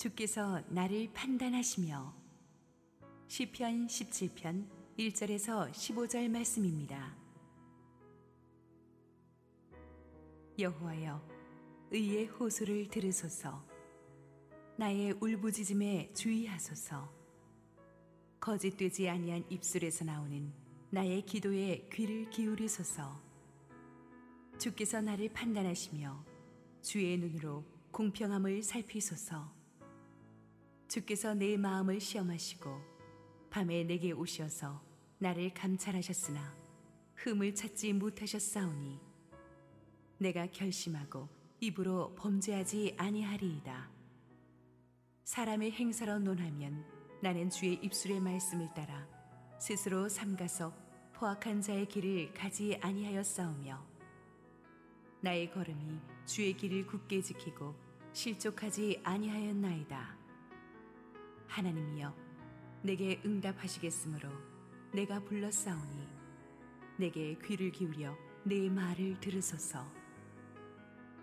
주께서 나를 판단하시며 시편 17편 1절에서 15절 말씀입니다. 여호와여 의의 호소를 들으소서. 나의 울부짖음에 주의하소서. 거짓되지 아니한 입술에서 나오는 나의 기도에 귀를 기울이소서. 주께서 나를 판단하시며 주의 눈으로 공평함을 살피소서 주께서 내 마음을 시험하시고 밤에 내게 오셔서 나를 감찰하셨으나 흠을 찾지 못하셨사오니 내가 결심하고 입으로 범죄하지 아니하리이다. 사람의 행사로 논하면 나는 주의 입술의 말씀을 따라 스스로 삼가서 포악한 자의 길을 가지 아니하였사오며 나의 걸음이 주의 길을 굳게 지키고 실족하지 아니하였나이다. 하나님이여 내게 응답하시겠으므로 내가 불렀사오니 내게 귀를 기울여 내 말을 들으소서.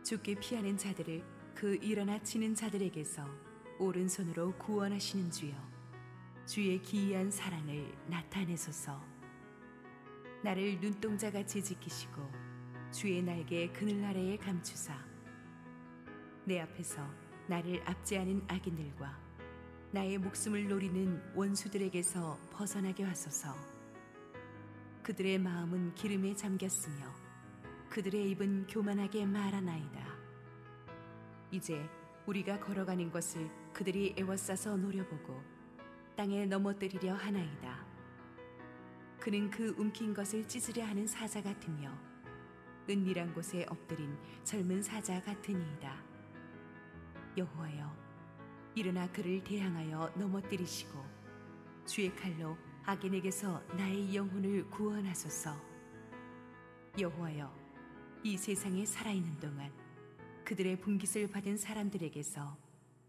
죽게 피하는 자들을 그 일어나 치는 자들에게서 오른손으로 구원하시는 주여 주의 기이한 사랑을 나타내소서. 나를 눈동자같이 지키시고 주의 날개 그늘 아래에 감추사 내 앞에서 나를 압제하는 악인들과 나의 목숨을 노리는 원수들에게서 벗어나게 하소서. 그들의 마음은 기름에 잠겼으며 그들의 입은 교만하게 말하나이다. 이제 우리가 걸어가는 것을 그들이 애워싸서 노려보고 땅에 넘어뜨리려 하나이다. 그는 그 움킨 것을 찢으려 하는 사자 같으며 은밀한 곳에 엎드린 젊은 사자 같으니이다. 여호와여 일어나 그를 대항하여 넘어뜨리시고 주의 칼로 악인에게서 나의 영혼을 구원하소서. 여호와여, 이 세상에 살아있는 동안 그들의 분깃을 받은 사람들에게서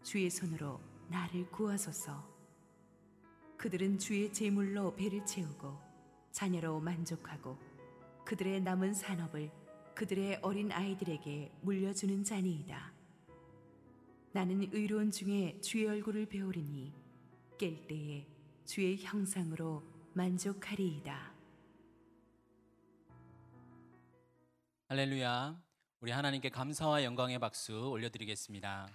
주의 손으로 나를 구하소서. 그들은 주의 제물로 배를 채우고 자녀로 만족하고 그들의 남은 산업을 그들의 어린 아이들에게 물려주는 자니이다. 나는 의로운 중에 주의 얼굴을 배우리니 깰 때에 주의 형상으로 만족하리이다. 할렐루야. 우리 하나님께 감사와 영광의 박수 올려드리겠습니다.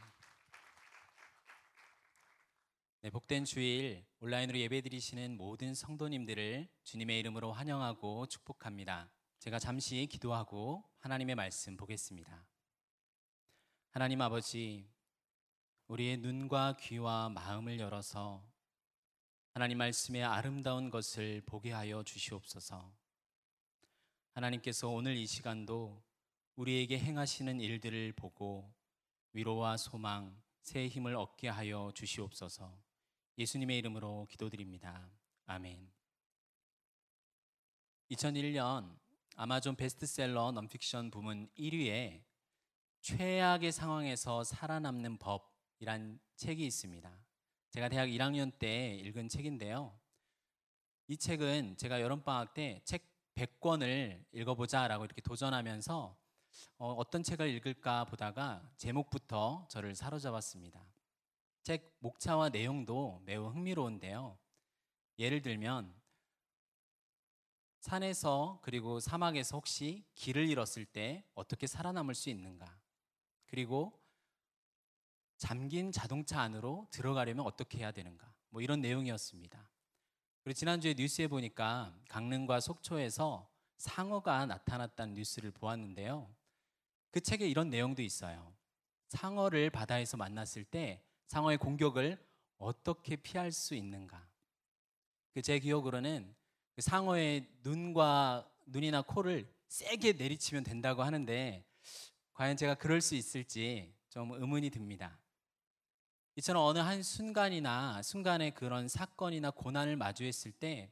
네, 복된 주일 온라인으로 예배드리시는 모든 성도님들을 주님의 이름으로 환영하고 축복합니다. 제가 잠시 기도하고 하나님의 말씀 보겠습니다. 하나님 아버지, 우리의 눈과 귀와 마음을 열어서 하나님 말씀의 아름다운 것을 보게 하여 주시옵소서. 하나님께서 오늘 이 시간도 우리에게 행하시는 일들을 보고 위로와 소망, 새 힘을 얻게 하여 주시옵소서. 예수님의 이름으로 기도드립니다. 아멘. 2001년 아마존 베스트셀러 넘픽션 부문 1위에 최악의 상황에서 살아남는 법 이란 책이 있습니다. 제가 대학 1학년 때 읽은 책인데요. 이 책은 제가 여름방학 때 책 100권을 읽어보자 라고 이렇게 도전하면서 어, 떤 책을 읽을까 보다가 제목부터 저를 사로잡았습니다. 책 목차와 내용도 매우 흥미로운데요. 예를 들면 산에서 그리고 사막에서 혹시 길을 잃었을 때 어떻게 살아남을 수 있는가? 그리고 잠긴 자동차 안으로 들어가려면 어떻게 해야 되는가? 뭐 이런 내용이었습니다. 그리고 지난주에 뉴스에 보니까 강릉과 속초에서 상어가 나타났다는 뉴스를 보았는데요. 그 책에 이런 내용도 있어요. 상어를 바다에서 만났을 때 상어의 공격을 어떻게 피할 수 있는가? 그제 기억으로는 그 상어의 눈과 눈이나 코를 세게 내리치면 된다고 하는데 과연 제가 그럴 수 있을지 좀 의문이 듭니다. 이처럼 어느 한 순간이나 순간에 그런 사건이나 고난을 마주했을 때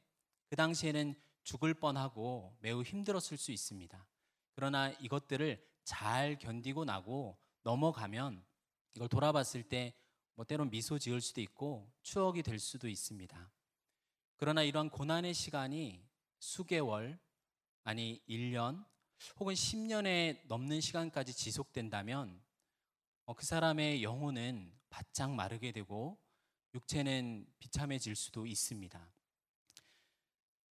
그 당시에는 죽을 뻔하고 매우 힘들었을 수 있습니다. 그러나 이것들을 잘 견디고 나고 넘어가면 이걸 돌아봤을 때 뭐 때론 미소 지을 수도 있고 추억이 될 수도 있습니다. 그러나 이러한 고난의 시간이 수개월, 아니 1년, 혹은 10년에 넘는 시간까지 지속된다면 어, 그 사람의 영혼은 바짝 마르게 되고 육체는 비참해질 수도 있습니다.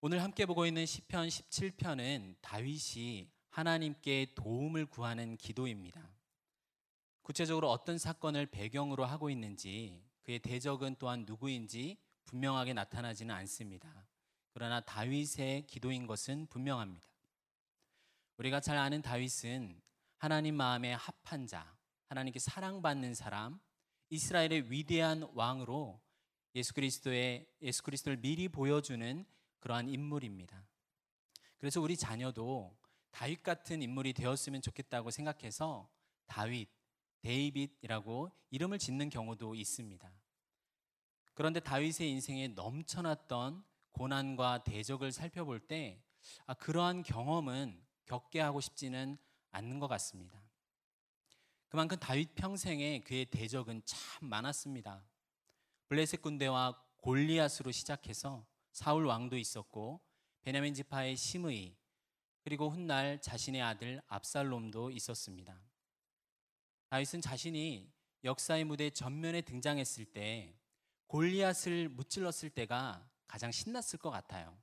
오늘 함께 보고 있는 시편 17편은 다윗이 하나님께 도움을 구하는 기도입니다. 구체적으로 어떤 사건을 배경으로 하고 있는지 그의 대적은 또한 누구인지 분명하게 나타나지는 않습니다. 그러나 다윗의 기도인 것은 분명합니다. 우리가 잘 아는 다윗은 하나님 마음에 합한 자, 하나님께 사랑받는 사람, 이스라엘의 위대한 왕으로 예수 그리스도의 예수 그리스도를 미리 보여주는 그러한 인물입니다. 그래서 우리 자녀도 다윗 같은 인물이 되었으면 좋겠다고 생각해서 다윗, 데이빗이라고 이름을 짓는 경우도 있습니다. 그런데 다윗의 인생에 넘쳐났던 고난과 대적을 살펴볼 때 아, 그러한 경험은 겪게 하고 싶지는 않는 것 같습니다. 그만큼 다윗 평생에 그의 대적은 참 많았습니다. 블레셋 군대와 골리앗으로 시작해서 사울 왕도 있었고 베냐민 지파의 심의 그리고 훗날 자신의 아들 압살롬도 있었습니다. 다윗은 자신이 역사의 무대 전면에 등장했을 때 골리앗을 무찔렀을 때가 가장 신났을 것 같아요.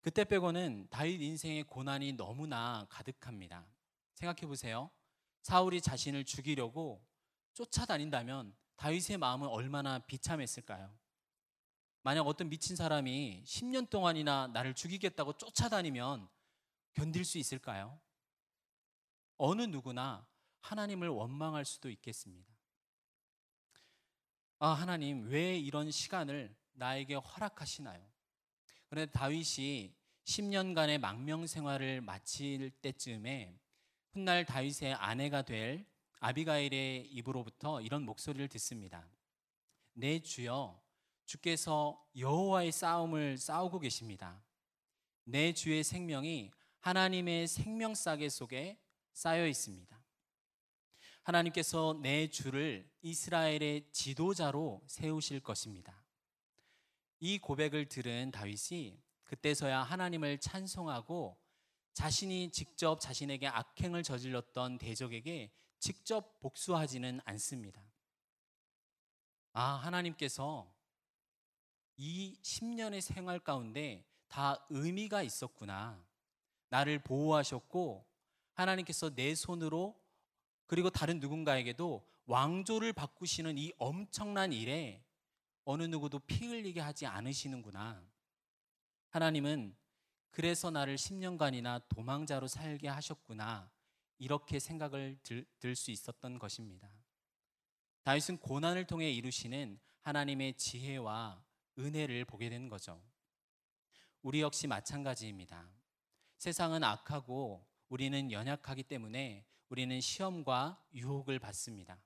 그때 빼고는 다윗 인생의 고난이 너무나 가득합니다. 생각해 보세요. 사울이 자신을 죽이려고 쫓아다닌다면 다윗의 마음은 얼마나 비참했을까요? 만약 어떤 미친 사람이 10년 동안이나 나를 죽이겠다고 쫓아다니면 견딜 수 있을까요? 어느 누구나 하나님을 원망할 수도 있겠습니다. 아, 하나님, 왜 이런 시간을 나에게 허락하시나요? 그런데 다윗이 10년간의 망명 생활을 마칠 때쯤에 훗날 다윗의 아내가 될 아비가일의 입으로부터 이런 목소리를 듣습니다. 내 주여, 주께서 여호와의 싸움을 싸우고 계십니다. 내 주의 생명이 하나님의 생명 싸개 속에 쌓여 있습니다. 하나님께서 내 주를 이스라엘의 지도자로 세우실 것입니다. 이 고백을 들은 다윗이 그때서야 하나님을 찬송하고 자신이 직접 자신에게 악행을 저질렀던 대적에게 직접 복수하지는 않습니다. 아, 하나님께서 이 10년의 생활 가운데 다 의미가 있었구나. 나를 보호하셨고 하나님께서 내 손으로 그리고 다른 누군가에게도 왕조를 바꾸시는 이 엄청난 일에 어느 누구도 피 흘리게 하지 않으시는구나. 하나님은 그래서 나를 10년간이나 도망자로 살게 하셨구나. 이렇게 생각을 들 수 있었던 것입니다. 다윗은 고난을 통해 이루시는 하나님의 지혜와 은혜를 보게 된 거죠. 우리 역시 마찬가지입니다. 세상은 악하고 우리는 연약하기 때문에 우리는 시험과 유혹을 받습니다.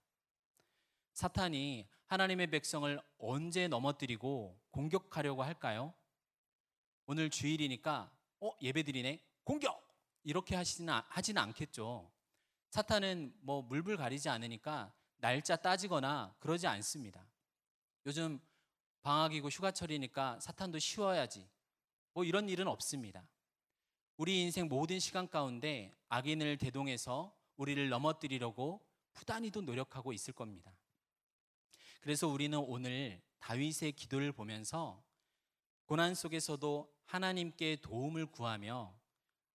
사탄이 하나님의 백성을 언제 넘어뜨리고 공격하려고 할까요? 오늘 주일이니까 어 예배드리네 공격 이렇게 하시는 하지는 않겠죠. 사탄은 뭐 물불 가리지 않으니까 날짜 따지거나 그러지 않습니다. 요즘 방학이고 휴가철이니까 사탄도 쉬어야지. 뭐 이런 일은 없습니다. 우리 인생 모든 시간 가운데 악인을 대동해서 우리를 넘어뜨리려고 부단히도 노력하고 있을 겁니다. 그래서 우리는 오늘 다윗의 기도를 보면서 고난 속에서도 하나님께 도움을 구하며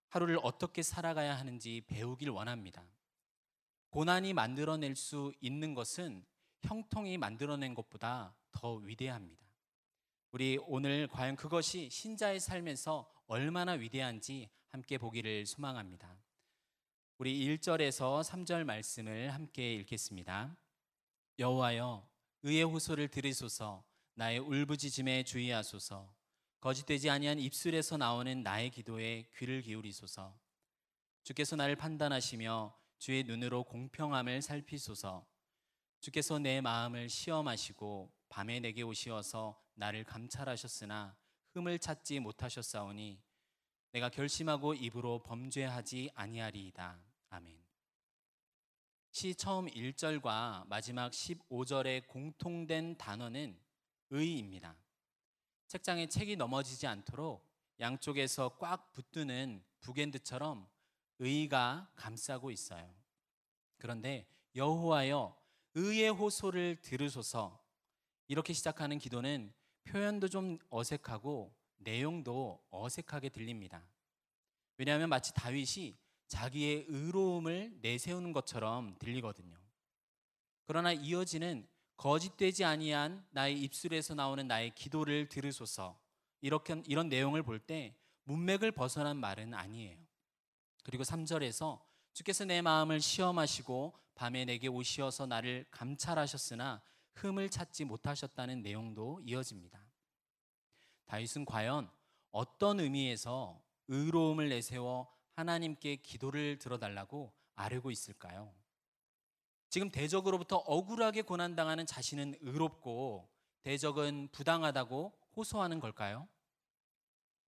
하루를 어떻게 살아가야 하는지 배우길 원합니다. 고난이 만들어낼 수 있는 것은 형통이 만들어낸 것보다 더 위대합니다. 우리 오늘 과연 그것이 신자의 삶에서 얼마나 위대한지 함께 보기를 소망합니다. 우리 1절에서 3절 말씀을 함께 읽겠습니다. 여호와여 의의 호소를 들으소서 나의 울부짖음에 주의하소서 거짓되지 아니한 입술에서 나오는 나의 기도에 귀를 기울이소서 주께서 나를 판단하시며 주의 눈으로 공평함을 살피소서 주께서 내 마음을 시험하시고 밤에 내게 오시어서 나를 감찰하셨으나 흠을 찾지 못하셨사오니 내가 결심하고 입으로 범죄하지 아니하리이다. 아멘. 시 처음 1절과 마지막 15절의 공통된 단어는 의입니다. 책장에 책이 넘어지지 않도록 양쪽에서 꽉 붙드는 북엔드처럼 의가 감싸고 있어요. 그런데 여호와여 의의 호소를 들으소서 이렇게 시작하는 기도는 표현도 좀 어색하고 내용도 어색하게 들립니다. 왜냐하면 마치 다윗이 자기의 의로움을 내세우는 것처럼 들리거든요. 그러나 이어지는 거짓되지 아니한 나의 입술에서 나오는 나의 기도를 들으소서 이렇게 이런 내용을 볼 때 문맥을 벗어난 말은 아니에요. 그리고 3절에서 주께서 내 마음을 시험하시고 밤에 내게 오시어서 나를 감찰하셨으나 흠을 찾지 못하셨다는 내용도 이어집니다. 다윗은 과연 어떤 의미에서 의로움을 내세워 하나님께 기도를 들어달라고 아뢰고 있을까요? 지금 대적으로부터 억울하게 고난당하는 자신은 의롭고 대적은 부당하다고 호소하는 걸까요?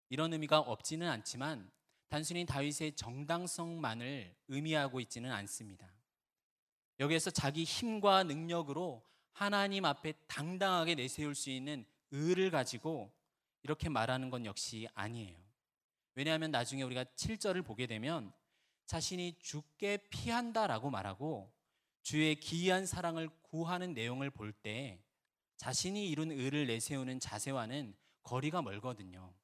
이런 의미가 없지는 않지만 단순히 다윗의 정당성만을 의미하고 있지는 않습니다. 여기에서 자기 힘과 능력으로 하나님 앞에 당당하게 내세울 수 있는 의를 가지고 이렇게 말하는 건 역시 아니에요. 왜냐하면 나중에 우리가 7절을 보게 되면 자신이 죽게 피한다라고 말하고 주의 기이한 사랑을 구하는 내용을 볼 때 자신이 이룬 의를 내세우는 자세와는 거리가 멀거든요.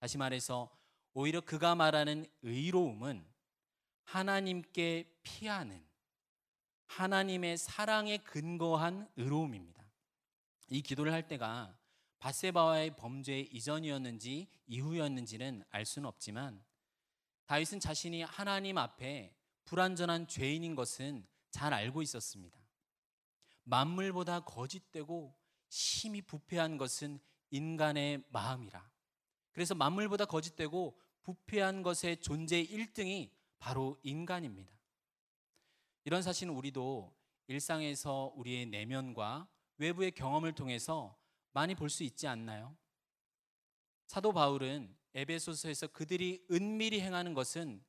다시 말해서 오히려 그가 말하는 의로움은 하나님께 피하는 하나님의 사랑에 근거한 의로움입니다. 이 기도를 할 때가 바세바와의 범죄 이전이었는지 이후였는지는 알 수는 없지만 다윗은 자신이 하나님 앞에 불완전한 죄인인 것은 잘 알고 있었습니다. 만물보다 거짓되고 심히 부패한 것은 인간의 마음이라. 그래서 만물보다 거짓되고 부패한 것의 존재 1등이 바로 인간입니다. 이런 사실은 우리도 일상에서 우리의 내면과 외부의 경험을 통해서 많이 볼 수 있지 않나요? 사도 바울은 에베소서에서 그들이 은밀히 행하는 것은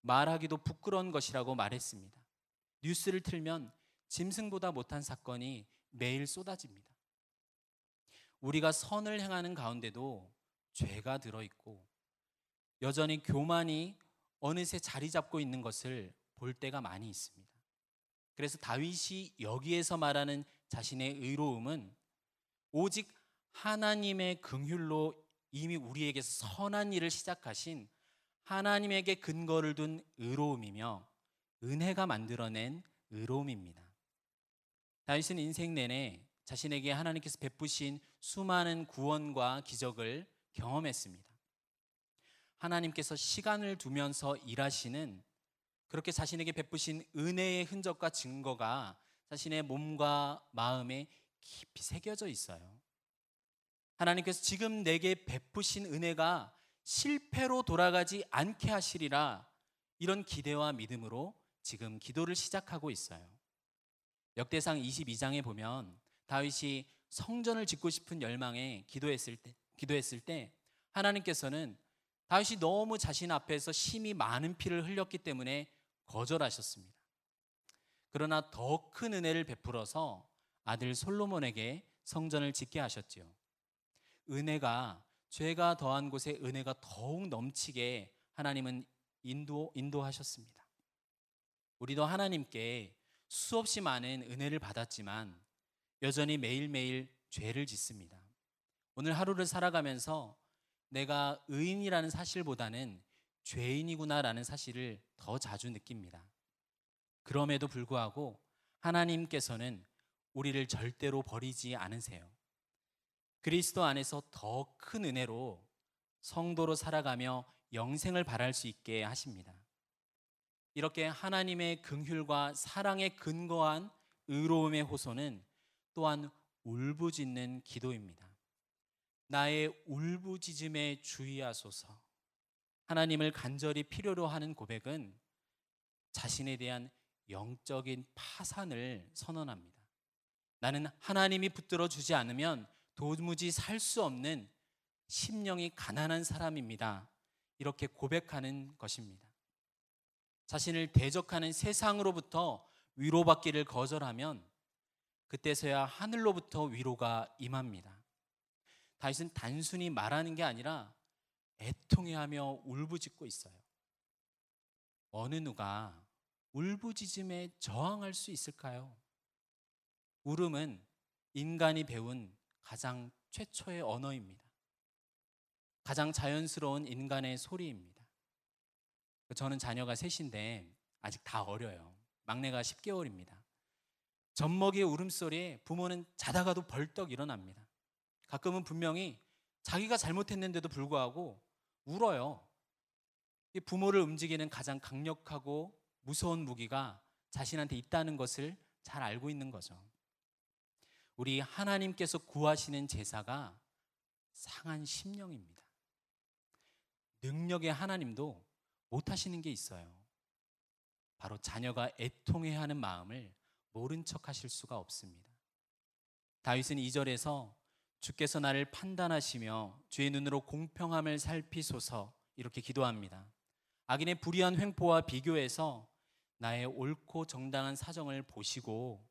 말하기도 부끄러운 것이라고 말했습니다. 뉴스를 틀면 짐승보다 못한 사건이 매일 쏟아집니다. 우리가 선을 행하는 가운데도 죄가 들어있고 여전히 교만이 어느새 자리 잡고 있는 것을 볼 때가 많이 있습니다. 그래서 다윗이 여기에서 말하는 자신의 의로움은 오직 하나님의 긍휼로 이미 우리에게 선한 일을 시작하신 하나님에게 근거를 둔 의로움이며 은혜가 만들어낸 의로움입니다. 다윗은 인생 내내 자신에게 하나님께서 베푸신 수많은 구원과 기적을 경험했습니다. 하나님께서 시간을 두면서 일하시는 그렇게 자신에게 베푸신 은혜의 흔적과 증거가 자신의 몸과 마음에 깊이 새겨져 있어요. 하나님께서 지금 내게 베푸신 은혜가 실패로 돌아가지 않게 하시리라 이런 기대와 믿음으로 지금 기도를 시작하고 있어요. 역대상 22장에 보면 다윗이 성전을 짓고 싶은 열망에 기도했을 때 기도했을 때 하나님께서는 다윗이 너무 자신 앞에서 심히 많은 피를 흘렸기 때문에 거절하셨습니다. 그러나 더 큰 은혜를 베풀어서 아들 솔로몬에게 성전을 짓게 하셨지요. 은혜가 죄가 더한 곳에 은혜가 더욱 넘치게 하나님은 인도 인도하셨습니다. 우리도 하나님께 수없이 많은 은혜를 받았지만 여전히 매일매일 죄를 짓습니다. 오늘 하루를 살아가면서 내가 의인이라는 사실보다는 죄인이구나라는 사실을 더 자주 느낍니다. 그럼에도 불구하고 하나님께서는 우리를 절대로 버리지 않으세요. 그리스도 안에서 더 큰 은혜로 성도로 살아가며 영생을 바랄 수 있게 하십니다. 이렇게 하나님의 긍휼과 사랑에 근거한 의로움의 호소는 또한 울부짖는 기도입니다. 나의 울부짖음에 주의하소서. 하나님을 간절히 필요로 하는 고백은 자신에 대한 영적인 파산을 선언합니다. 나는 하나님이 붙들어 주지 않으면 도무지 살 수 없는 심령이 가난한 사람입니다. 이렇게 고백하는 것입니다. 자신을 대적하는 세상으로부터 위로받기를 거절하면 그때서야 하늘로부터 위로가 임합니다. 다윗은 단순히 말하는 게 아니라 애통해하며 울부짖고 있어요. 어느 누가 울부짖음에 저항할 수 있을까요? 울음은 인간이 배운 가장 최초의 언어입니다. 가장 자연스러운 인간의 소리입니다. 저는 자녀가 셋인데 아직 다 어려요. 막내가 10개월입니다. 젖먹이의 울음소리에 부모는 자다가도 벌떡 일어납니다. 가끔은 분명히 자기가 잘못했는데도 불구하고 울어요. 부모를 움직이는 가장 강력하고 무서운 무기가 자신한테 있다는 것을 잘 알고 있는 거죠. 우리 하나님께서 구하시는 제사가 상한 심령입니다. 능력의 하나님도 못하시는 게 있어요. 바로 자녀가 애통해 하는 마음을 모른 척 하실 수가 없습니다. 다윗은 2절에서 주께서 나를 판단하시며 주의 눈으로 공평함을 살피소서 이렇게 기도합니다. 악인의 불의한 횡포와 비교해서 나의 옳고 정당한 사정을 보시고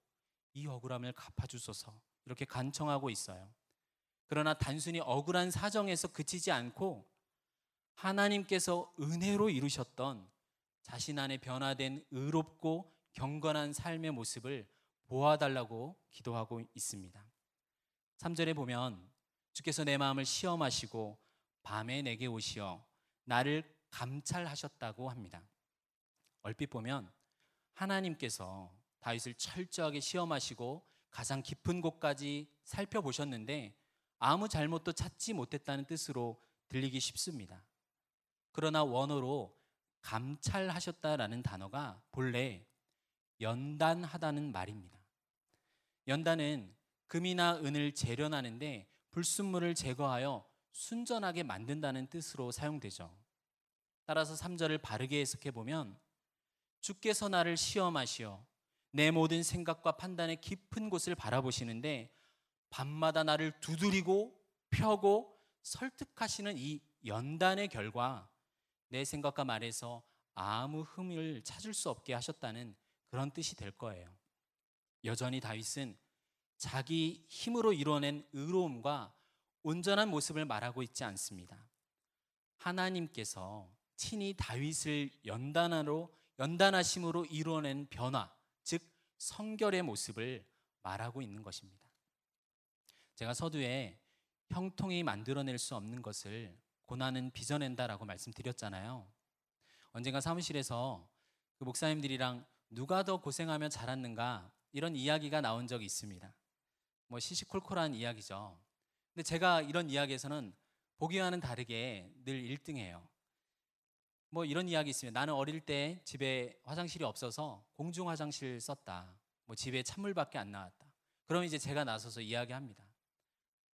이 억울함을 갚아주소서 이렇게 간청하고 있어요. 그러나 단순히 억울한 사정에서 그치지 않고 하나님께서 은혜로 이루셨던 자신 안에 변화된 의롭고 경건한 삶의 모습을 보아달라고 기도하고 있습니다. 3절에 보면 주께서 내 마음을 시험하시고 밤에 내게 오시어 나를 감찰하셨다고 합니다. 얼핏 보면 하나님께서 다윗을 철저하게 시험하시고 가장 깊은 곳까지 살펴보셨는데 아무 잘못도 찾지 못했다는 뜻으로 들리기 쉽습니다. 그러나 원어로 감찰하셨다라는 단어가 본래 연단하다는 말입니다. 연단은 금이나 은을 재련하는데 불순물을 제거하여 순전하게 만든다는 뜻으로 사용되죠. 따라서 3절을 바르게 해석해 보면 주께서 나를 시험하시어 내 모든 생각과 판단의 깊은 곳을 바라보시는데 밤마다 나를 두드리고 펴고 설득하시는 이 연단의 결과 내 생각과 말에서 아무 흠을 찾을 수 없게 하셨다는 그런 뜻이 될 거예요. 여전히 다윗은 자기 힘으로 이뤄낸 의로움과 온전한 모습을 말하고 있지 않습니다. 하나님께서 친히 다윗을 연단하로 연단하심으로 이루어낸 변화, 즉 성결의 모습을 말하고 있는 것입니다. 제가 서두에 형통이 만들어낼 수 없는 것을 고난은 빚어낸다라고 말씀드렸잖아요. 언젠가 사무실에서 그 목사님들이랑 누가 더 고생하면 잘았는가 이런 이야기가 나온 적이 있습니다. 뭐 시시콜콜한 이야기죠. 근데 제가 이런 이야기에서는 보기와는 다르게 늘 1등해요. 뭐 이런 이야기 있습니다. 나는 어릴 때 집에 화장실이 없어서 공중 화장실 썼다. 뭐 집에 찬물밖에 안 나왔다. 그럼 이제 제가 나서서 이야기합니다.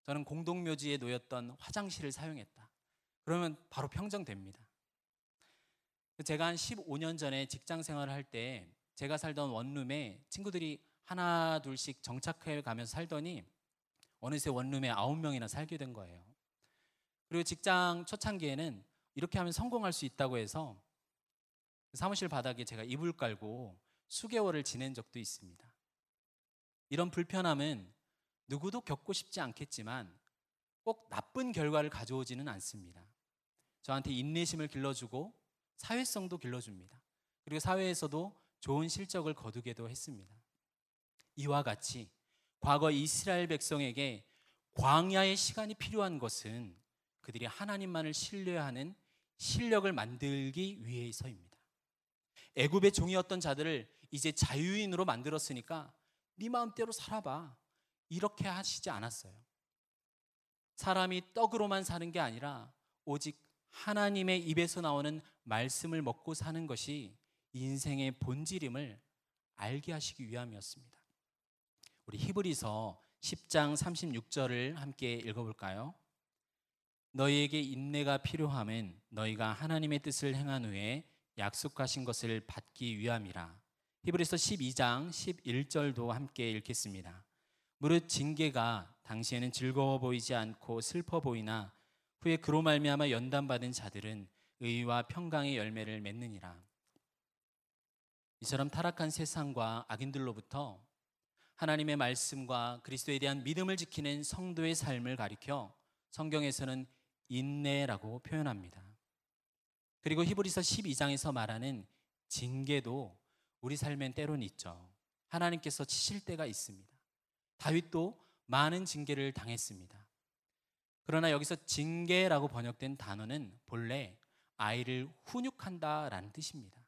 저는 공동묘지에 놓였던 화장실을 사용했다. 그러면 바로 평정됩니다. 제가 한 15년 전에 직장 생활을 할 때 제가 살던 원룸에 친구들이 하나 둘씩 정착해 가면서 살더니 어느새 원룸에 아홉 명이나 살게 된 거예요. 그리고 직장 초창기에는 이렇게 하면 성공할 수 있다고 해서 사무실 바닥에 제가 이불 깔고 수개월을 지낸 적도 있습니다. 이런 불편함은 누구도 겪고 싶지 않겠지만 꼭 나쁜 결과를 가져오지는 않습니다. 저한테 인내심을 길러주고 사회성도 길러줍니다. 그리고 사회에서도 좋은 실적을 거두게도 했습니다. 이와 같이 과거 이스라엘 백성에게 광야의 시간이 필요한 것은 그들이 하나님만을 신뢰하는 실력을 만들기 위해서입니다. 애굽의 종이었던 자들을 이제 자유인으로 만들었으니까 네 마음대로 살아봐. 이렇게 하시지 않았어요. 사람이 떡으로만 사는 게 아니라 오직 하나님의 입에서 나오는 말씀을 먹고 사는 것이 인생의 본질임을 알게 하시기 위함이었습니다. 우리 히브리서 10장 36절을 함께 읽어볼까요? 너희에게 인내가 필요함은 너희가 하나님의 뜻을 행한 후에 약속하신 것을 받기 위함이라. 히브리서 12장 11절도 함께 읽겠습니다. 무릇 징계가 당시에는 즐거워 보이지 않고 슬퍼 보이나 후에 그로 말미암아 연단받은 자들은 의와 평강의 열매를 맺느니라. 이처럼 타락한 세상과 악인들로부터 하나님의 말씀과 그리스도에 대한 믿음을 지키는 성도의 삶을 가리켜 성경에서는 인내라고 표현합니다. 그리고 히브리서 12장에서 말하는 징계도 우리 삶엔 때론 있죠. 하나님께서 치실 때가 있습니다. 다윗도 많은 징계를 당했습니다. 그러나 여기서 징계라고 번역된 단어는 본래 아이를 훈육한다라는 뜻입니다.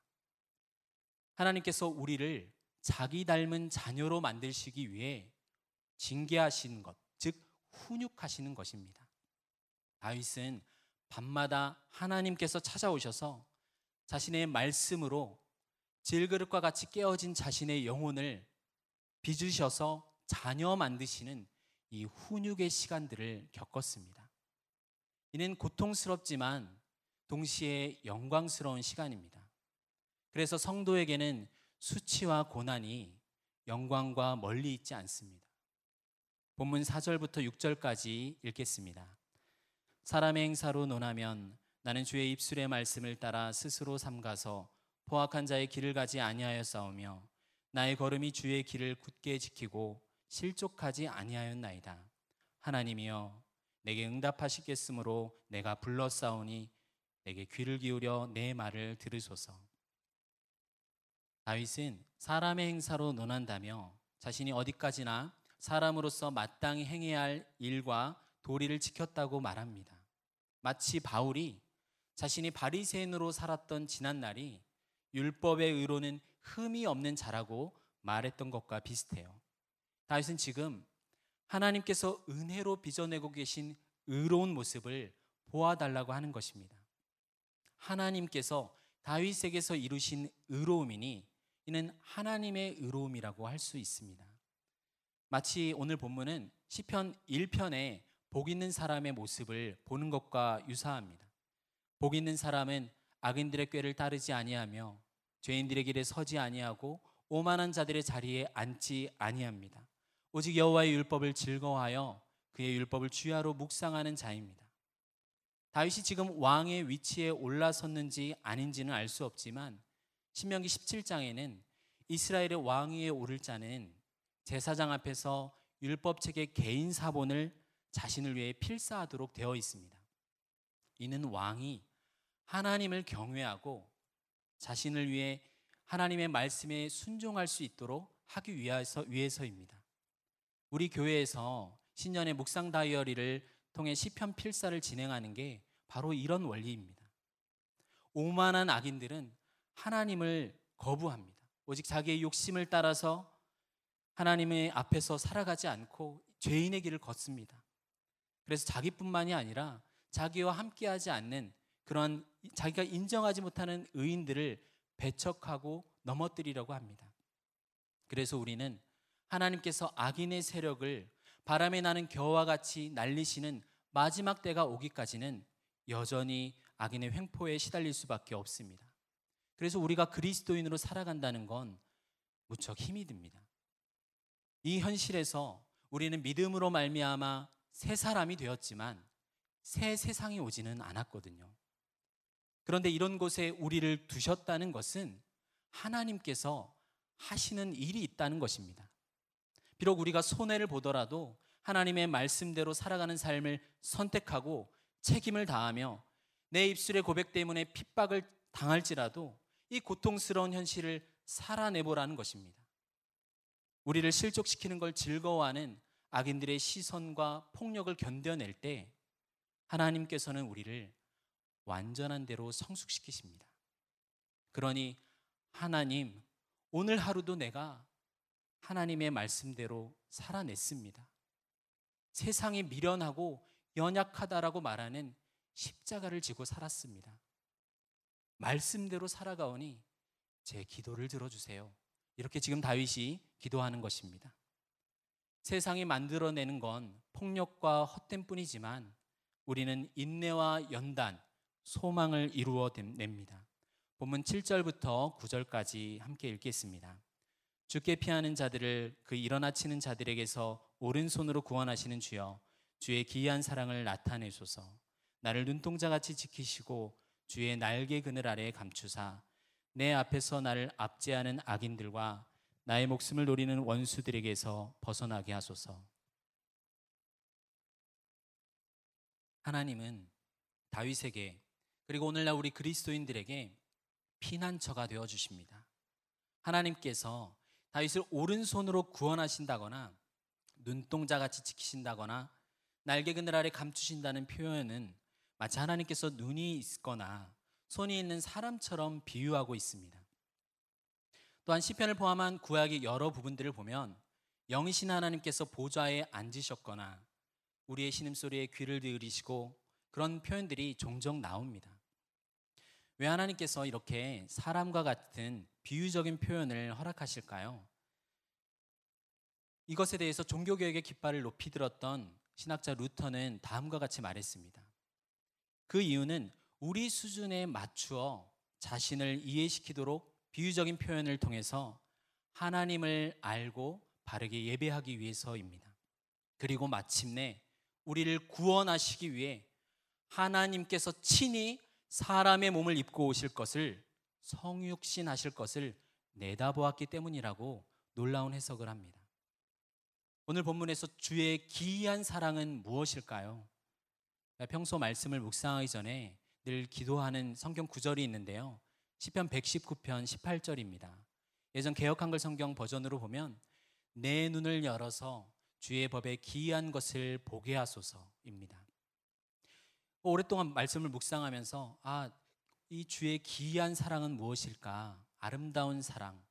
하나님께서 우리를 자기 닮은 자녀로 만드시기 위해 징계하시는 것, 즉 훈육하시는 것입니다. 다윗은 밤마다 하나님께서 찾아오셔서 자신의 말씀으로 질그릇과 같이 깨어진 자신의 영혼을 빚으셔서 자녀 만드시는 이 훈육의 시간들을 겪었습니다. 이는 고통스럽지만 동시에 영광스러운 시간입니다. 그래서 성도에게는 수치와 고난이 영광과 멀리 있지 않습니다. 본문 4절부터 6절까지 읽겠습니다. 사람의 행사로 논하면 나는 주의 입술의 말씀을 따라 스스로 삼가서 포악한 자의 길을 가지 아니하여 싸우며 나의 걸음이 주의 길을 굳게 지키고 실족하지 아니하였나이다. 하나님이여 내게 응답하시겠으므로 내가 불러 싸우니 내게 귀를 기울여 내 말을 들으소서. 다윗은 사람의 행사로 논한다며 자신이 어디까지나 사람으로서 마땅히 행해야 할 일과 도리를 지켰다고 말합니다. 마치 바울이 자신이 바리새인으로 살았던 지난 날이 율법의 의로는 흠이 없는 자라고 말했던 것과 비슷해요. 다윗은 지금 하나님께서 은혜로 빚어내고 계신 의로운 모습을 보아달라고 하는 것입니다. 하나님께서 다윗에게서 이루신 의로움이니 이는 하나님의 의로움이라고 할 수 있습니다. 마치 오늘 본문은 시편 1편에 복 있는 사람의 모습을 보는 것과 유사합니다. 복 있는 사람은 악인들의 꾀를 따르지 아니하며 죄인들의 길에 서지 아니하고 오만한 자들의 자리에 앉지 아니합니다. 오직 여호와의 율법을 즐거워하여 그의 율법을 주야로 묵상하는 자입니다. 다윗이 지금 왕의 위치에 올라섰는지 아닌지는 알 수 없지만 신명기 17장에는 이스라엘의 왕위에 오를 자는 제사장 앞에서 율법책의 개인 사본을 자신을 위해 필사하도록 되어 있습니다. 이는 왕이 하나님을 경외하고 자신을 위해 하나님의 말씀에 순종할 수 있도록 하기 위해서, 위해서입니다. 우리 교회에서 신년의 묵상 다이어리를 통해 시편 필사를 진행하는 게 바로 이런 원리입니다. 오만한 악인들은 하나님을 거부합니다. 오직 자기의 욕심을 따라서 하나님의 앞에서 살아가지 않고 죄인의 길을 걷습니다. 그래서 자기뿐만이 아니라 자기와 함께하지 않는 그런 자기가 인정하지 못하는 의인들을 배척하고 넘어뜨리려고 합니다. 그래서 우리는 하나님께서 악인의 세력을 바람에 나는 겨와 같이 날리시는 마지막 때가 오기까지는 여전히 악인의 횡포에 시달릴 수밖에 없습니다. 그래서 우리가 그리스도인으로 살아간다는 건 무척 힘이 듭니다. 이 현실에서 우리는 믿음으로 말미암아 새 사람이 되었지만 새 세상이 오지는 않았거든요. 그런데 이런 곳에 우리를 두셨다는 것은 하나님께서 하시는 일이 있다는 것입니다. 비록 우리가 손해를 보더라도 하나님의 말씀대로 살아가는 삶을 선택하고 책임을 다하며 내 입술의 고백 때문에 핍박을 당할지라도 이 고통스러운 현실을 살아내보라는 것입니다. 우리를 실족시키는 걸 즐거워하는 악인들의 시선과 폭력을 견뎌낼 때 하나님께서는 우리를 완전한 대로 성숙시키십니다. 그러니 하나님, 오늘 하루도 내가 하나님의 말씀대로 살아냈습니다. 세상이 미련하고 연약하다라고 말하는 십자가를 지고 살았습니다. 말씀대로 살아가오니 제 기도를 들어주세요. 이렇게 지금 다윗이 기도하는 것입니다. 세상이 만들어내는 건 폭력과 헛됨 뿐이지만 우리는 인내와 연단, 소망을 이루어 냅니다. 본문 7절부터 9절까지 함께 읽겠습니다. 주께 피하는 자들을 그 일어나 치는 자들에게서 오른손으로 구원하시는 주여 주의 기이한 사랑을 나타내소서 나를 눈동자같이 지키시고 주의 날개 그늘 아래 감추사 내 앞에서 나를 압제하는 악인들과 나의 목숨을 노리는 원수들에게서 벗어나게 하소서 하나님은 다윗에게 그리고 오늘날 우리 그리스도인들에게 피난처가 되어 주십니다. 하나님께서 다윗을 오른손으로 구원하신다거나 눈동자 같이 지키신다거나 날개 그늘 아래 감추신다는 표현은 마치 하나님께서 눈이 있거나 손이 있는 사람처럼 비유하고 있습니다. 또한 시편을 포함한 구약의 여러 부분들을 보면 영이신 하나님께서 보좌에 앉으셨거나 우리의 신음소리에 귀를 들이시고 그런 표현들이 종종 나옵니다. 왜 하나님께서 이렇게 사람과 같은 비유적인 표현을 허락하실까요? 이것에 대해서 종교개혁의 깃발을 높이 들었던 신학자 루터는 다음과 같이 말했습니다. 그 이유는 우리 수준에 맞추어 자신을 이해시키도록 비유적인 표현을 통해서 하나님을 알고 바르게 예배하기 위해서입니다. 그리고 마침내 우리를 구원하시기 위해 하나님께서 친히 사람의 몸을 입고 오실 것을 성육신 하실 것을 내다보았기 때문이라고 놀라운 해석을 합니다. 오늘 본문에서 주의 기이한 사랑은 무엇일까요? 평소 말씀을 묵상하기 전에 늘 기도하는 성경 구절이 있는데요. 시편 119편 18절입니다. 예전 개혁 한글 성경 버전으로 보면 내 눈을 열어서 주의 법에 기이한 것을 보게 하소서입니다. 오랫동안 말씀을 묵상하면서 아, 이 주의 기이한 사랑은 무엇일까? 아름다운 사랑.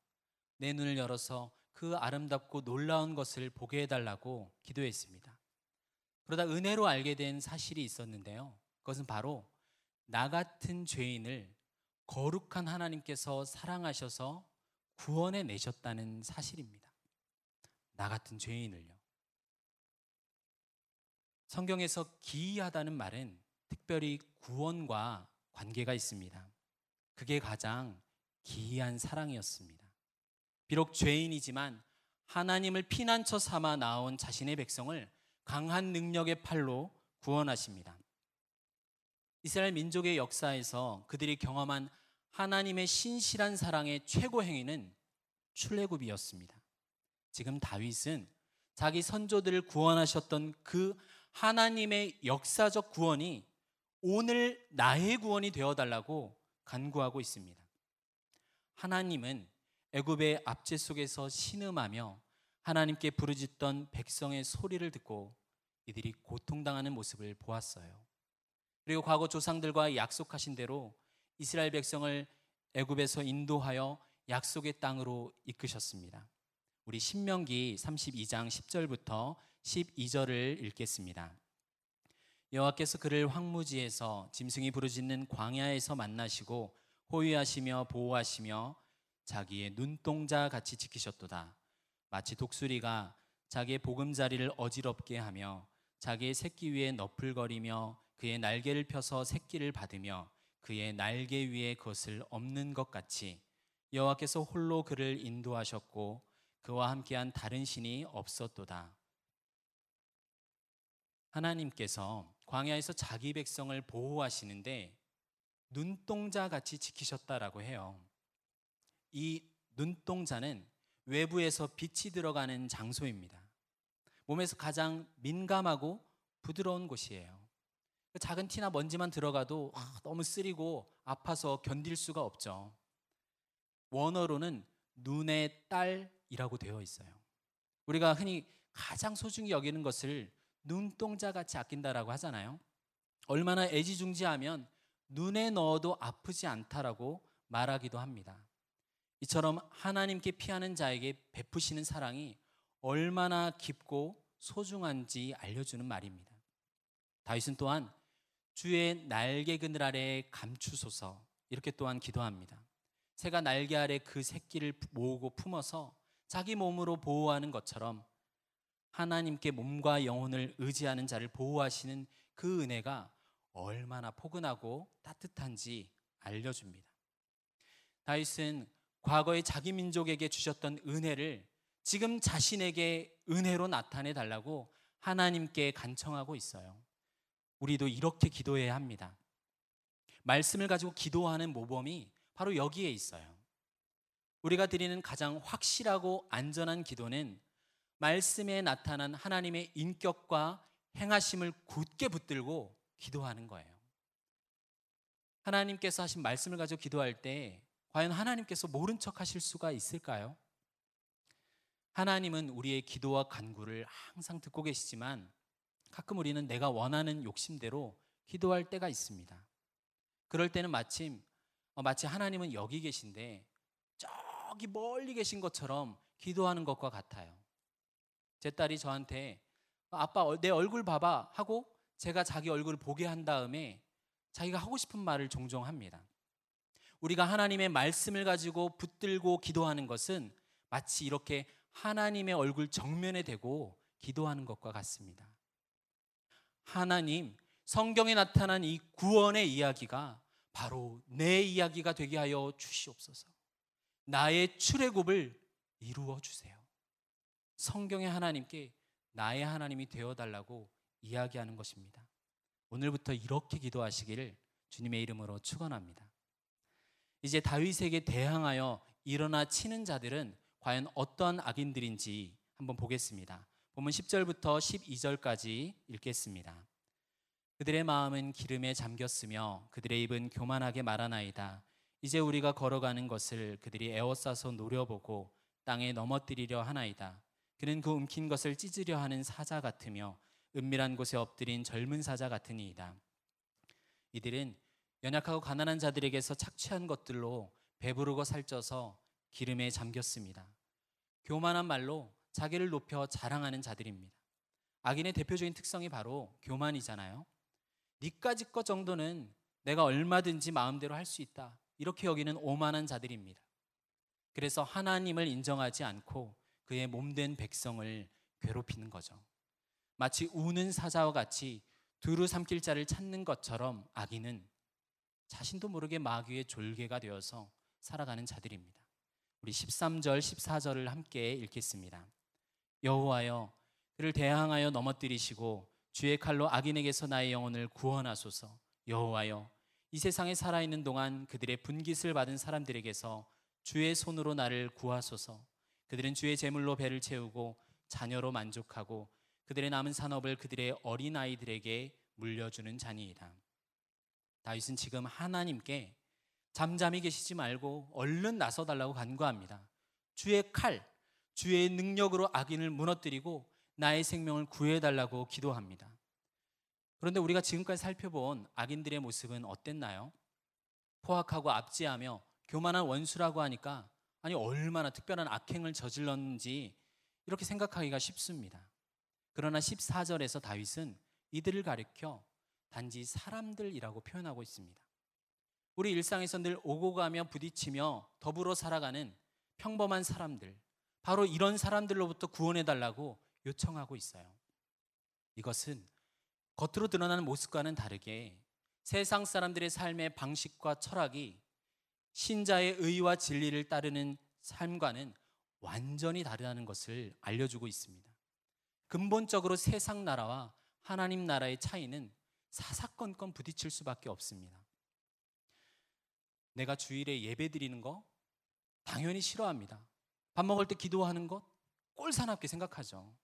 내 눈을 열어서 그 아름답고 놀라운 것을 보게 해달라고 기도했습니다. 그러다 은혜로 알게 된 사실이 있었는데요. 그것은 바로 나 같은 죄인을 거룩한 하나님께서 사랑하셔서 구원해 내셨다는 사실입니다. 나 같은 죄인을요. 성경에서 기이하다는 말은 특별히 구원과 관계가 있습니다. 그게 가장 기이한 사랑이었습니다. 비록 죄인이지만 하나님을 피난처 삼아 나온 자신의 백성을 강한 능력의 팔로 구원하십니다. 이스라엘 민족의 역사에서 그들이 경험한 하나님의 신실한 사랑의 최고 행위는 출애굽이었습니다. 지금 다윗은 자기 선조들을 구원하셨던 그 하나님의 역사적 구원이 오늘 나의 구원이 되어 달라고 간구하고 있습니다. 하나님은 애굽의 압제 속에서 신음하며 하나님께 부르짖던 백성의 소리를 듣고 이들이 고통당하는 모습을 보았어요. 그리고 과거 조상들과 약속하신 대로 이스라엘 백성을 애굽에서 인도하여 약속의 땅으로 이끄셨습니다. 우리 신명기 32장 10절부터 12절을 읽겠습니다. 여호와께서 그를 황무지에서 짐승이 부르짖는 광야에서 만나시고 호위하시며 보호하시며 자기의 눈동자 같이 지키셨도다. 마치 독수리가 자기의 보금자리를 어지럽게 하며 자기의 새끼 위에 너풀거리며 그의 날개를 펴서 새끼를 받으며 그의 날개 위에 그것을 없는 것 같이 여호와께서 홀로 그를 인도하셨고 그와 함께한 다른 신이 없었도다. 하나님께서 광야에서 자기 백성을 보호하시는데 눈동자 같이 지키셨다라고 해요. 이 눈동자는 외부에서 빛이 들어가는 장소입니다. 몸에서 가장 민감하고 부드러운 곳이에요. 그 작은 티나 먼지만 들어가도 아, 너무 쓰리고 아파서 견딜 수가 없죠. 원어로는 눈의 딸이라고 되어 있어요. 우리가 흔히 가장 소중히 여기는 것을 눈동자 같이 아낀다라고 하잖아요. 얼마나 애지중지하면 눈에 넣어도 아프지 않다라고 말하기도 합니다. 이처럼 하나님께 피하는 자에게 베푸시는 사랑이 얼마나 깊고 소중한지 알려주는 말입니다. 다윗은 또한 주의 날개 그늘 아래 감추소서 이렇게 또한 기도합니다. 새가 날개 아래 그 새끼를 모으고 품어서 자기 몸으로 보호하는 것처럼 하나님께 몸과 영혼을 의지하는 자를 보호하시는 그 은혜가 얼마나 포근하고 따뜻한지 알려줍니다. 다윗은 과거에 자기 민족에게 주셨던 은혜를 지금 자신에게 은혜로 나타내 달라고 하나님께 간청하고 있어요. 우리도 이렇게 기도해야 합니다. 말씀을 가지고 기도하는 모범이 바로 여기에 있어요. 우리가 드리는 가장 확실하고 안전한 기도는 말씀에 나타난 하나님의 인격과 행하심을 굳게 붙들고 기도하는 거예요. 하나님께서 하신 말씀을 가지고 기도할 때 과연 하나님께서 모른 척 하실 수가 있을까요? 하나님은 우리의 기도와 간구를 항상 듣고 계시지만 가끔 우리는 내가 원하는 욕심대로 기도할 때가 있습니다. 그럴 때는 마침 어, 마치 하나님은 여기 계신데 저기 멀리 계신 것처럼 기도하는 것과 같아요. 제 딸이 저한테 아빠 내 얼굴 봐봐 하고 제가 자기 얼굴을 보게 한 다음에 자기가 하고 싶은 말을 종종 합니다. 우리가 하나님의 말씀을 가지고 붙들고 기도하는 것은 마치 이렇게 하나님의 얼굴 정면에 대고 기도하는 것과 같습니다. 하나님, 성경에 나타난 이 구원의 이야기가 바로 내 이야기가 되게 하여 주시옵소서. 나의 출애굽을 이루어 주세요. 성경의 하나님께 나의 하나님이 되어 달라고 이야기하는 것입니다. 오늘부터 이렇게 기도하시기를 주님의 이름으로 축원합니다. 이제 다윗에게 대항하여 일어나 치는 자들은 과연 어떤 악인들인지 한번 보겠습니다. 보면 10절부터 12절까지 읽겠습니다. 그들의 마음은 기름에 잠겼으며 그들의 입은 교만하게 말하나이다. 이제 우리가 걸어가는 것을 그들이 에워싸서 노려보고 땅에 넘어뜨리려 하나이다. 그는 그 움킨 것을 찢으려 하는 사자 같으며 은밀한 곳에 엎드린 젊은 사자 같으니이다. 이들은 연약하고 가난한 자들에게서 착취한 것들로 배부르고 살쪄서 기름에 잠겼습니다. 교만한 말로 자기를 높여 자랑하는 자들입니다. 악인의 대표적인 특성이 바로 교만이잖아요. 니까지 것 정도는 내가 얼마든지 마음대로 할 수 있다. 이렇게 여기는 오만한 자들입니다. 그래서 하나님을 인정하지 않고 그의 몸된 백성을 괴롭히는 거죠. 마치 우는 사자와 같이 두루 삼킬 자를 찾는 것처럼 악인은 자신도 모르게 마귀의 졸개가 되어서 살아가는 자들입니다. 우리 13절, 14절을 함께 읽겠습니다. 여호와여 그를 대항하여 넘어뜨리시고 주의 칼로 악인에게서 나의 영혼을 구원하소서. 여호와여 이 세상에 살아 있는 동안 그들의 분깃을 받은 사람들에게서 주의 손으로 나를 구하소서. 그들은 주의 제물로 배를 채우고 자녀로 만족하고 그들의 남은 산업을 그들의 어린 아이들에게 물려주는 자니이다. 다윗은 지금 하나님께 잠잠히 계시지 말고 얼른 나서 달라고 간구합니다. 주의 칼, 주의 능력으로 악인을 무너뜨리고 나의 생명을 구해 달라고 기도합니다. 그런데 우리가 지금까지 살펴본 악인들의 모습은 어땠나요? 포악하고 압제하며 교만한 원수라고 하니까 아니 얼마나 특별한 악행을 저질렀는지 이렇게 생각하기가 쉽습니다. 그러나 14절에서 다윗은 이들을 가리켜 단지 사람들이라고 표현하고 있습니다. 우리 일상에서 늘 오고 가며 부딪히며 더불어 살아가는 평범한 사람들, 바로 이런 사람들로부터 구원해 달라고 요청하고 있어요. 이것은 겉으로 드러나는 모습과는 다르게 세상 사람들의 삶의 방식과 철학이 신자의 의와 진리를 따르는 삶과는 완전히 다르다는 것을 알려주고 있습니다. 근본적으로 세상 나라와 하나님 나라의 차이는 사사건건 부딪힐 수밖에 없습니다. 내가 주일에 예배 드리는 거 당연히 싫어합니다. 밥 먹을 때 기도하는 것 꼴사납게 생각하죠.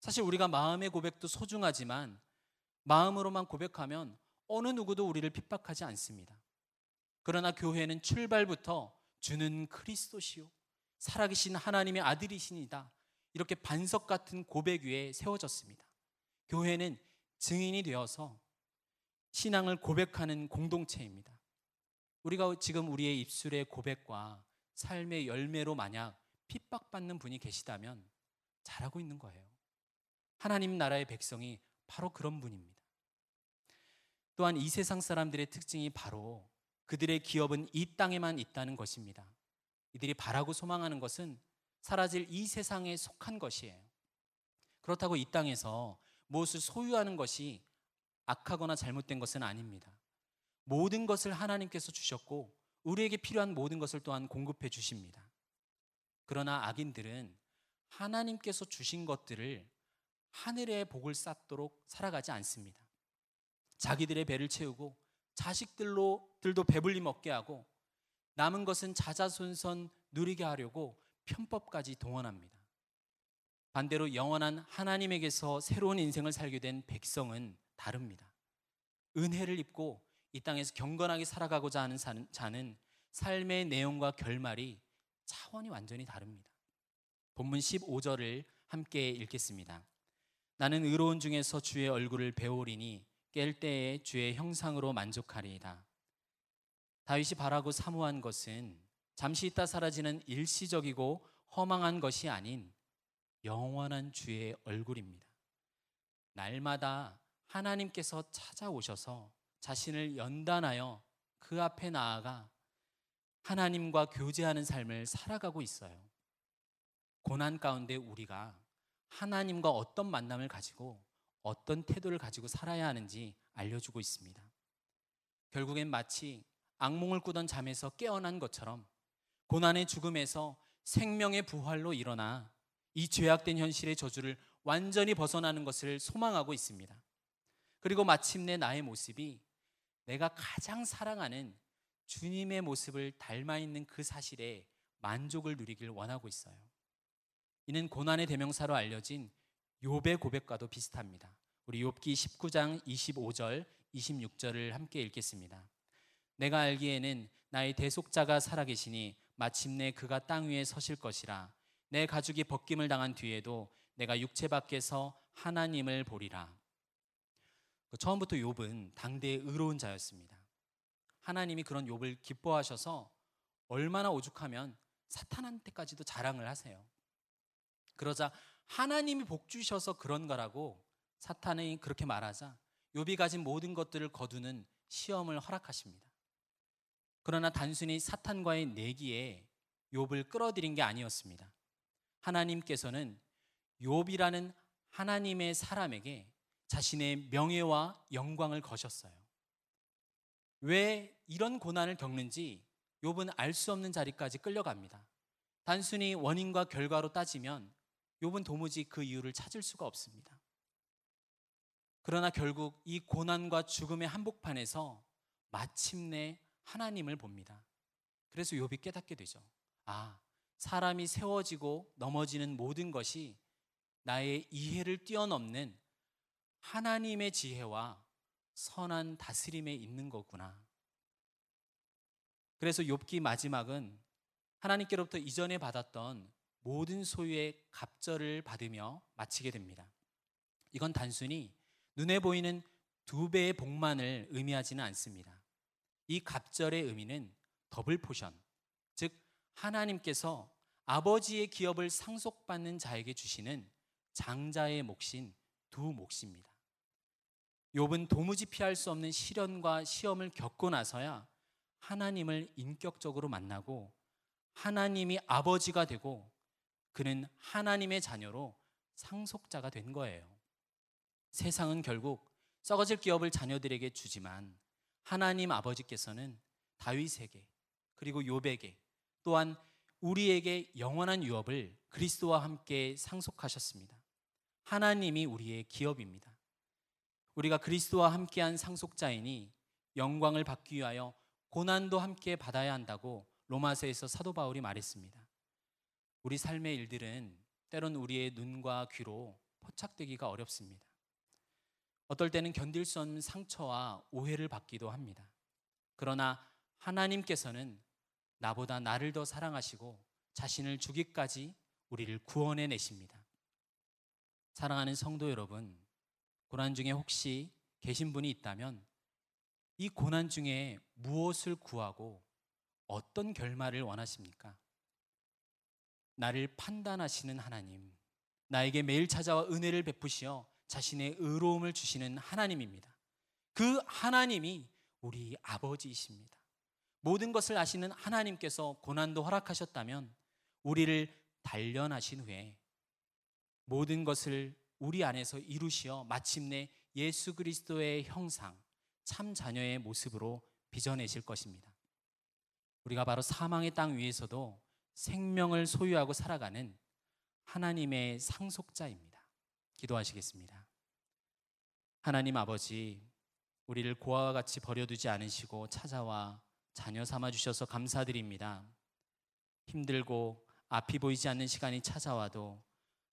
사실 우리가 마음의 고백도 소중하지만 마음으로만 고백하면 어느 누구도 우리를 핍박하지 않습니다. 그러나 교회는 출발부터 주는 그리스도시요 살아계신 하나님의 아들이신이다. 이렇게 반석 같은 고백 위에 세워졌습니다. 교회는 증인이 되어서 신앙을 고백하는 공동체입니다. 우리가 지금 우리의 입술의 고백과 삶의 열매로 만약 핍박받는 분이 계시다면 잘하고 있는 거예요. 하나님 나라의 백성이 바로 그런 분입니다. 또한 이 세상 사람들의 특징이 바로 그들의 기업은 이 땅에만 있다는 것입니다. 이들이 바라고 소망하는 것은 사라질 이 세상에 속한 것이에요. 그렇다고 이 땅에서 무엇을 소유하는 것이 악하거나 잘못된 것은 아닙니다. 모든 것을 하나님께서 주셨고 우리에게 필요한 모든 것을 또한 공급해 주십니다. 그러나 악인들은 하나님께서 주신 것들을 하늘의 복을 쌓도록 살아가지 않습니다. 자기들의 배를 채우고 자식들로 들도 배불리 먹게 하고 남은 것은 자자손손 누리게 하려고 편법까지 동원합니다. 반대로 영원한 하나님에게서 새로운 인생을 살게 된 백성은 다릅니다. 은혜를 입고 이 땅에서 경건하게 살아가고자 하는 자는 삶의 내용과 결말이 차원이 완전히 다릅니다. 본문 15절을 함께 읽겠습니다. 나는 의로운 중에서 주의 얼굴을 배우리니 깰 때에 주의 형상으로 만족하리이다. 다윗이 바라고 사모한 것은 잠시 있다 사라지는 일시적이고 허망한 것이 아닌 영원한 주의 얼굴입니다. 날마다 하나님께서 찾아오셔서 자신을 연단하여 그 앞에 나아가 하나님과 교제하는 삶을 살아가고 있어요. 고난 가운데 우리가 하나님과 어떤 만남을 가지고 어떤 태도를 가지고 살아야 하는지 알려주고 있습니다. 결국엔 마치 악몽을 꾸던 잠에서 깨어난 것처럼 고난의 죽음에서 생명의 부활로 일어나 이 죄악된 현실의 저주를 완전히 벗어나는 것을 소망하고 있습니다. 그리고 마침내 나의 모습이 내가 가장 사랑하는 주님의 모습을 닮아 있는 그 사실에 만족을 누리길 원하고 있어요. 이는 고난의 대명사로 알려진 욥의 고백과도 비슷합니다. 우리 욥기 19장 25절, 26절을 함께 읽겠습니다. 내가 알기에는 나의 대속자가 살아계시니 마침내 그가 땅 위에 서실 것이라. 내 가죽이 벗김을 당한 뒤에도 내가 육체 밖에서 하나님을 보리라. 그 처음부터 욥은 당대의 의로운 자였습니다. 하나님이 그런 욥을 기뻐하셔서 얼마나 오죽하면 사탄한테까지도 자랑을 하세요. 그러자 하나님이 복 주셔서 그런 거라고 사탄이 그렇게 말하자 욥이 가진 모든 것들을 거두는 시험을 허락하십니다. 그러나 단순히 사탄과의 내기에 욥을 끌어들인 게 아니었습니다. 하나님께서는 욥이라는 하나님의 사람에게 자신의 명예와 영광을 거셨어요. 왜 이런 고난을 겪는지 욥은 알 수 없는 자리까지 끌려갑니다. 단순히 원인과 결과로 따지면 욥은 도무지 그 이유를 찾을 수가 없습니다. 그러나 결국 이 고난과 죽음의 한복판에서 마침내 하나님을 봅니다. 그래서 욥이 깨닫게 되죠. 아, 사람이 세워지고 넘어지는 모든 것이 나의 이해를 뛰어넘는 하나님의 지혜와 선한 다스림에 있는 거구나. 그래서 욥기 마지막은 하나님께로부터 이전에 받았던 모든 소유의 갑절을 받으며 마치게 됩니다. 이건 단순히 눈에 보이는 두 배의 복만을 의미하지는 않습니다. 이 갑절의 의미는 double portion, 즉 하나님께서 아버지의 기업을 상속받는 자에게 주시는 장자의 몫인 두 몫입니다. 욥은 도무지 피할 수 없는 시련과 시험을 겪고 나서야 하나님을 인격적으로 만나고 하나님이 아버지가 되고 그는 하나님의 자녀로 상속자가 된 거예요. 세상은 결국 썩어질 기업을 자녀들에게 주지만 하나님 아버지께서는 다윗에게 그리고 욥에게 또한 우리에게 영원한 유업을 그리스도와 함께 상속하셨습니다. 하나님이 우리의 기업입니다. 우리가 그리스도와 함께한 상속자이니 영광을 받기 위하여 고난도 함께 받아야 한다고 로마서에서 사도 바울이 말했습니다. 우리 삶의 일들은 때론 우리의 눈과 귀로 포착되기가 어렵습니다. 어떨 때는 견딜 수 없는 상처와 오해를 받기도 합니다. 그러나 하나님께서는 나보다 나를 더 사랑하시고 자신을 주기까지 우리를 구원해 내십니다. 사랑하는 성도 여러분, 고난 중에 혹시 계신 분이 있다면 이 고난 중에 무엇을 구하고 어떤 결말을 원하십니까? 나를 판단하시는 하나님, 나에게 매일 찾아와 은혜를 베푸시어 자신의 의로움을 주시는 하나님입니다. 그 하나님이 우리 아버지이십니다. 모든 것을 아시는 하나님께서 고난도 허락하셨다면 우리를 단련하신 후에 모든 것을 우리 안에서 이루시어 마침내 예수 그리스도의 형상, 참 자녀의 모습으로 빚어내실 것입니다. 우리가 바로 사망의 땅 위에서도 생명을 소유하고 살아가는 하나님의 상속자입니다. 기도하시겠습니다. 하나님 아버지, 우리를 고아와 같이 버려두지 않으시고 찾아와 자녀 삼아 주셔서 감사드립니다. 힘들고 앞이 보이지 않는 시간이 찾아와도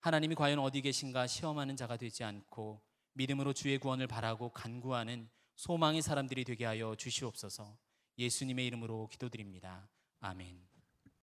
하나님이 과연 어디 계신가 시험하는 자가 되지 않고 믿음으로 주의 구원을 바라고 간구하는 소망의 사람들이 되게 하여 주시옵소서 예수님의 이름으로 기도드립니다. 아멘.